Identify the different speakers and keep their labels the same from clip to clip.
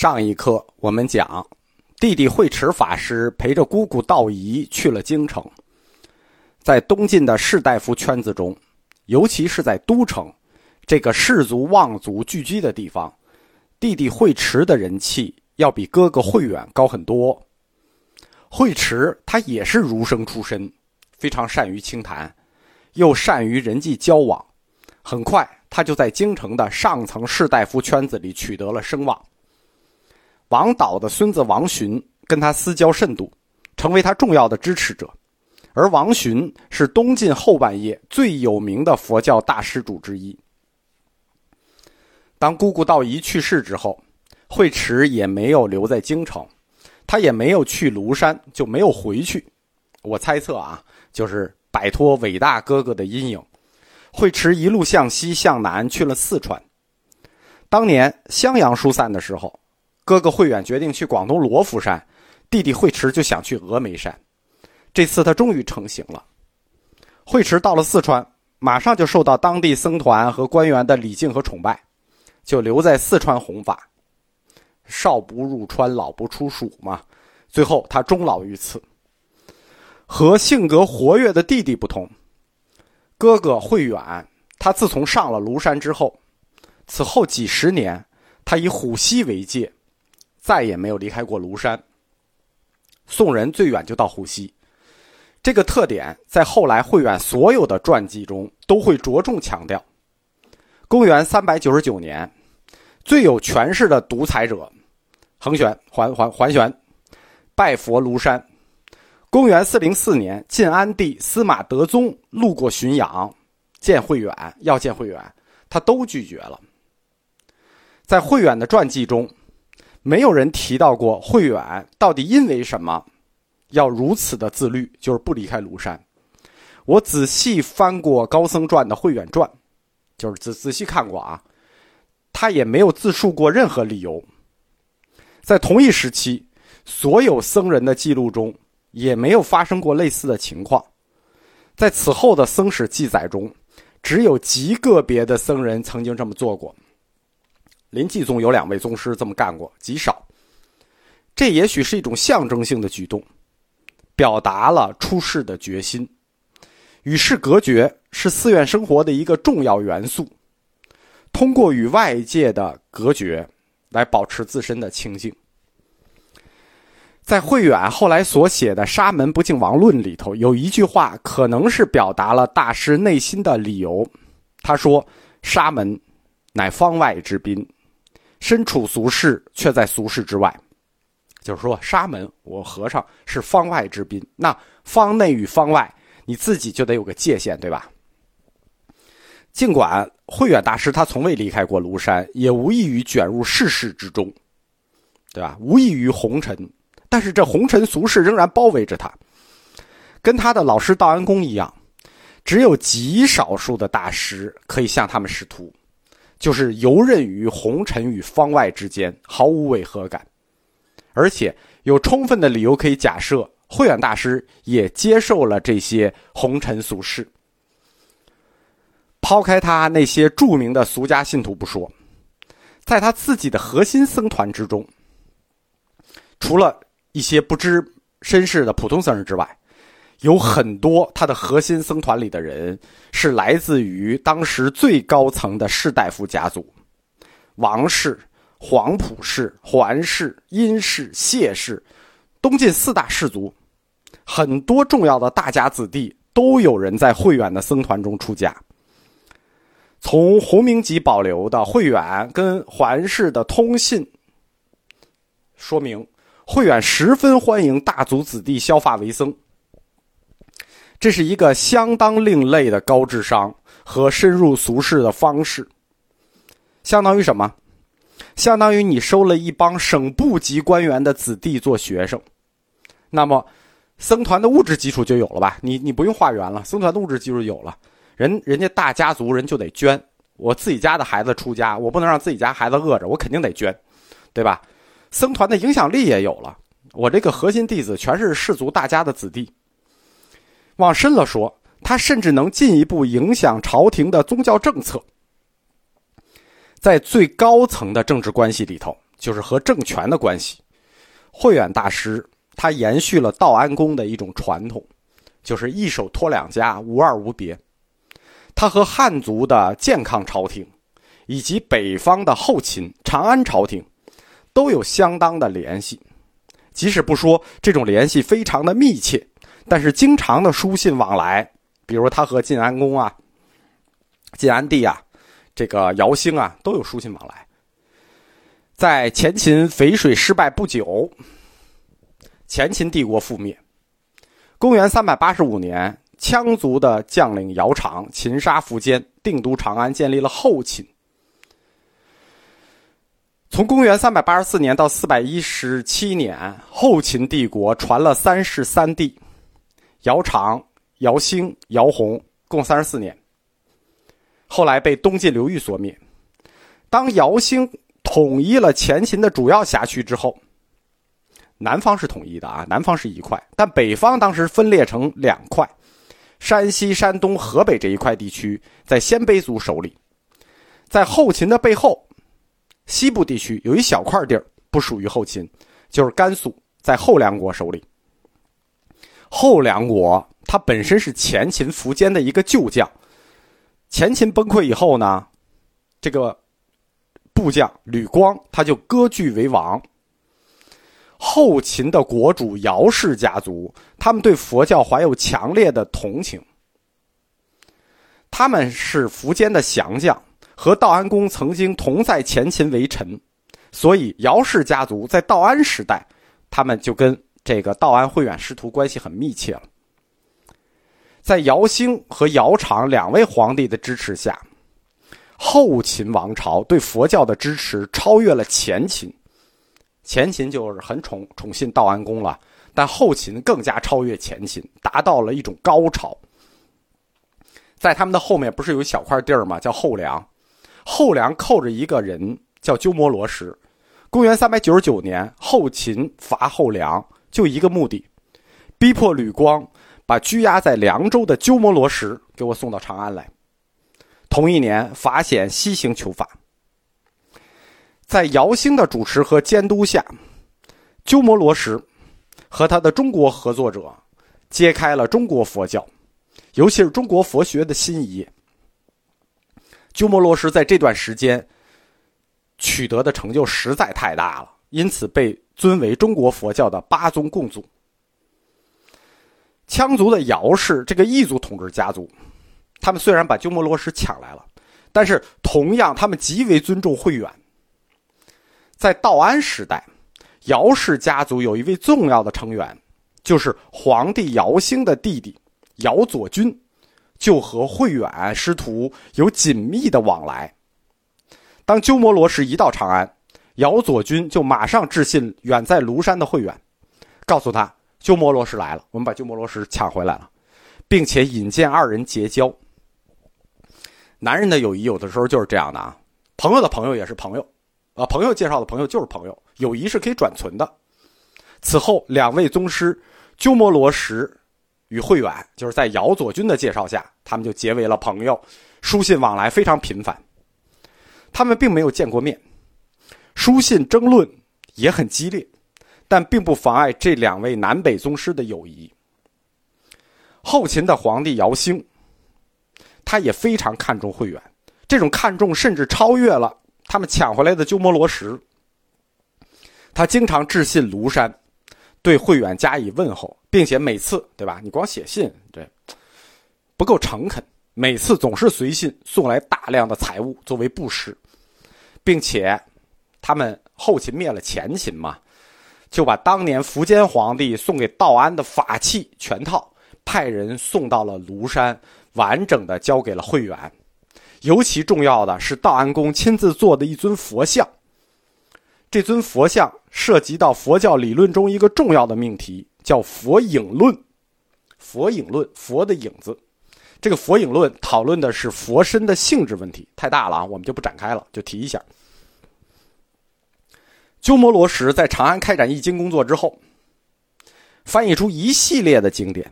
Speaker 1: 上一课我们讲，弟弟慧持法师陪着姑姑道仪去了京城。在东晋的士大夫圈子中，尤其是在都城这个士族望族聚居的地方，弟弟慧持的人气要比哥哥慧远高很多。慧持他也是儒生出身，非常善于清谈，又善于人际交往，很快他就在京城的上层士大夫圈子里取得了声望。王导的孙子王洵跟他私交甚笃，成为他重要的支持者。而王洵是东晋后半叶最有名的佛教大施主之一。当姑姑道仪去世之后，慧持也没有留在京城，他也没有去庐山，就没有回去。我猜测啊，就是摆脱伟大哥哥的阴影，慧持一路向西向南去了四川。当年襄阳疏散的时候。哥哥慧远决定去广东罗浮山，弟弟慧持就想去峨眉山。这次他终于成行了。慧持到了四川，马上就受到当地僧团和官员的礼敬和崇拜，就留在四川弘法。少不入川，老不出蜀嘛。最后他终老于此。和性格活跃的弟弟不同，哥哥慧远，他自从上了庐山之后，此后几十年，他以虎溪为界。再也没有离开过庐山。宋人最远就到虎溪，这个特点在后来慧远所有的传记中都会着重强调。公元三百九十九年，最有权势的独裁者桓玄桓桓桓玄拜佛庐山。公元四零四年，晋安帝司马德宗路过浔阳，见慧远，要见慧远，他都拒绝了。在慧远的传记中。没有人提到过慧远到底因为什么要如此的自律，就是不离开庐山。我仔细翻过高僧传的《慧远传》，就是仔仔细看过啊，他也没有自述过任何理由。在同一时期，所有僧人的记录中也没有发生过类似的情况。在此后的僧史记载中，只有极个别的僧人曾经这么做过。临济宗有两位宗师这么干过，极少。这也许是一种象征性的举动，表达了出世的决心。与世隔绝是寺院生活的一个重要元素。通过与外界的隔绝，来保持自身的清净。在慧远后来所写的《沙门不净王论》里头，有一句话可能是表达了大师内心的理由。他说：“沙门，乃方外之宾。”身处俗世，却在俗世之外，就是说，沙门，我和尚是方外之宾。那方内与方外，你自己就得有个界限，对吧？尽管慧远大师他从未离开过庐山，也无异于卷入世事之中，对吧？无异于红尘，但是这红尘俗世仍然包围着他。跟他的老师道安公一样，只有极少数的大师可以向他们师徒。就是游刃于红尘与方外之间，毫无违和感，而且有充分的理由可以假设，慧远大师也接受了这些红尘俗事。抛开他那些著名的俗家信徒不说，在他自己的核心僧团之中，除了一些不知身世的普通僧人之外。有很多他的核心僧团里的人是来自于当时最高层的士大夫家族，王氏、黄埔氏、桓氏、殷氏、谢氏，东晋四大氏族，很多重要的大家子弟都有人在慧远的僧团中出家。从洪明集保留的慧远跟桓氏的通信，说明慧远十分欢迎大族子弟削发为僧。这是一个相当另类的高智商和深入俗世的方式，相当于什么？相当于你收了一帮省部级官员的子弟做学生，那么僧团的物质基础就有了吧？你你不用化缘了，僧团的物质基础有了，人人家大家族人就得捐。我自己家的孩子出家，我不能让自己家孩子饿着，我肯定得捐，对吧？僧团的影响力也有了，我这个核心弟子全是氏族大家的子弟。往深了说，他甚至能进一步影响朝廷的宗教政策。在最高层的政治关系里头，就是和政权的关系。慧远大师他延续了道安公的一种传统，就是一手托两家，无二无别。他和汉族的健康朝廷，以及北方的后秦长安朝廷，都有相当的联系。即使不说这种联系非常的密切，但是经常的书信往来，比如他和晋安公啊、晋安帝啊、这个姚兴啊都有书信往来。在前秦淝水失败不久，前秦帝国覆灭。公元三百八十五年。羌族的将领姚苌擒杀苻坚，定都长安，建立了后秦。从公元三百八十四年到四百一十七年，后秦帝国传了三世三帝：姚长、姚兴、姚泓，共三十四年。后来被东晋刘裕所灭。当姚兴统一了前秦的主要辖区之后，南方是统一的啊，南方是一块，但北方当时分裂成两块。山西、山东、河北这一块地区在鲜卑族手里，在后秦的背后，西部地区有一小块地儿不属于后秦，就是甘肃，在后梁国手里。后梁国它本身是前秦苻坚的一个旧将，前秦崩溃以后呢，这个部将吕光他就割据为王。后秦的国主姚氏家族，他们对佛教怀有强烈的同情。他们是苻坚的降将，和道安公曾经同在前秦为臣，所以姚氏家族在道安时代，他们就跟这个道安慧远师徒关系很密切了。在姚兴和姚苌两位皇帝的支持下，后秦王朝对佛教的支持超越了前秦。前秦就是很宠宠信道安公了，但后秦更加超越前秦，达到了一种高潮。在他们的后面不是有一小块地儿吗？叫后梁，后梁扣着一个人叫鸠摩罗什。公元三百九十九年，后秦伐后梁，就一个目的，逼迫吕光把拘押在凉州的鸠摩罗什给我送到长安来。同一年，法显西行求法。在姚兴的主持和监督下，鸠摩罗什和他的中国合作者揭开了中国佛教，尤其是中国佛学的新一页。鸠摩罗什在这段时间取得的成就实在太大了，因此被尊为中国佛教的八宗共祖。羌族的姚氏这个异族统治家族，他们虽然把鸠摩罗什抢来了，但是同样他们极为尊重慧远。在道安时代，姚氏家族有一位重要的成员，就是皇帝姚兴的弟弟姚左军，就和慧远师徒有紧密的往来。当鸠摩罗什一到长安，姚左军就马上致信远在庐山的慧远，告诉他鸠摩罗什来了，我们把鸠摩罗什抢回来了，并且引荐二人结交。男人的友谊有的时候就是这样的啊，朋友的朋友也是朋友。啊，朋友介绍的朋友就是朋友，友谊是可以转存的。此后，两位宗师鸠摩罗什与慧远，就是在姚左军的介绍下，他们就结为了朋友，书信往来非常频繁。他们并没有见过面，书信争论也很激烈，但并不妨碍这两位南北宗师的友谊。后秦的皇帝姚兴，他也非常看重慧远，这种看重甚至超越了。他们抢回来的鸠摩罗什，他经常致信庐山，对慧远加以问候，并且每次，对吧？你光写信，对不够诚恳。每次总是随信送来大量的财物作为布施，并且他们后秦灭了前秦嘛，就把当年苻坚皇帝送给道安的法器全套，派人送到了庐山，完整的交给了慧远。尤其重要的是，道安公亲自做的一尊佛像。这尊佛像涉及到佛教理论中一个重要的命题，叫“佛影论”。佛影论，佛的影子。这个佛影论讨论的是佛身的性质问题，太大了啊，我们就不展开了，就提一下。鸠摩罗什在长安开展译经工作之后，翻译出一系列的经典。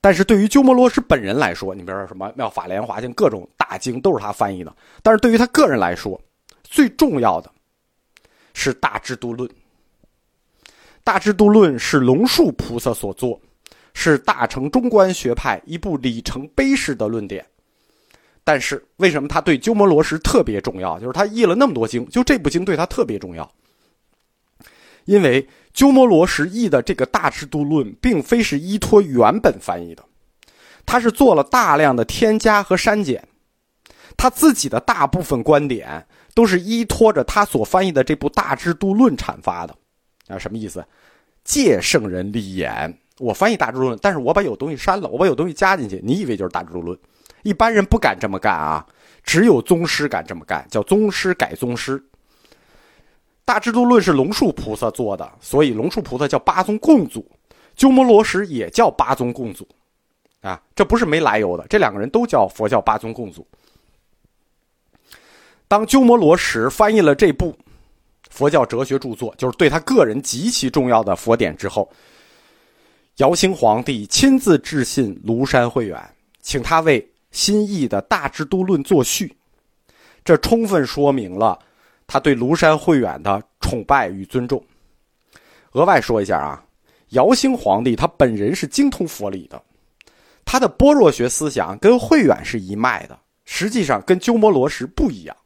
Speaker 1: 但是对于鸠摩罗什本人来说，你比如说什么《妙法莲华经》各种大经都是他翻译的。但是对于他个人来说，最重要的，是《大智度论》。《大智度论》是龙树菩萨所作，是大乘中观学派一部里程碑式的论点。但是，为什么他对鸠摩罗什特别重要？就是他译了那么多经，就这部经对他特别重要。因为鸠摩罗什译的这个《大智度论》，并非是依托原本翻译的，他是做了大量的添加和删减。他自己的大部分观点都是依托着他所翻译的这部《大智度论》阐发的。啊，什么意思？借圣人立言，我翻译《大智度论》，但是我把有东西删了，我把有东西加进去，你以为就是《大智度论》？一般人不敢这么干啊，只有宗师敢这么干，叫宗师改宗师。大智度论是龙树菩萨做的，所以龙树菩萨叫八宗共祖，鸠摩罗什也叫八宗共祖，啊，这不是没来由的，这两个人都叫佛教八宗共祖。当鸠摩罗什翻译了这部佛教哲学著作，就是对他个人极其重要的佛典之后，姚兴皇帝亲自致信庐山慧远，请他为。新译的《大智度论》作序，这充分说明了他对庐山慧远的崇拜与尊重。额外说一下啊，姚兴皇帝他本人是精通佛理的，他的般若学思想跟慧远是一脉的，实际上跟鸠摩罗什不一样。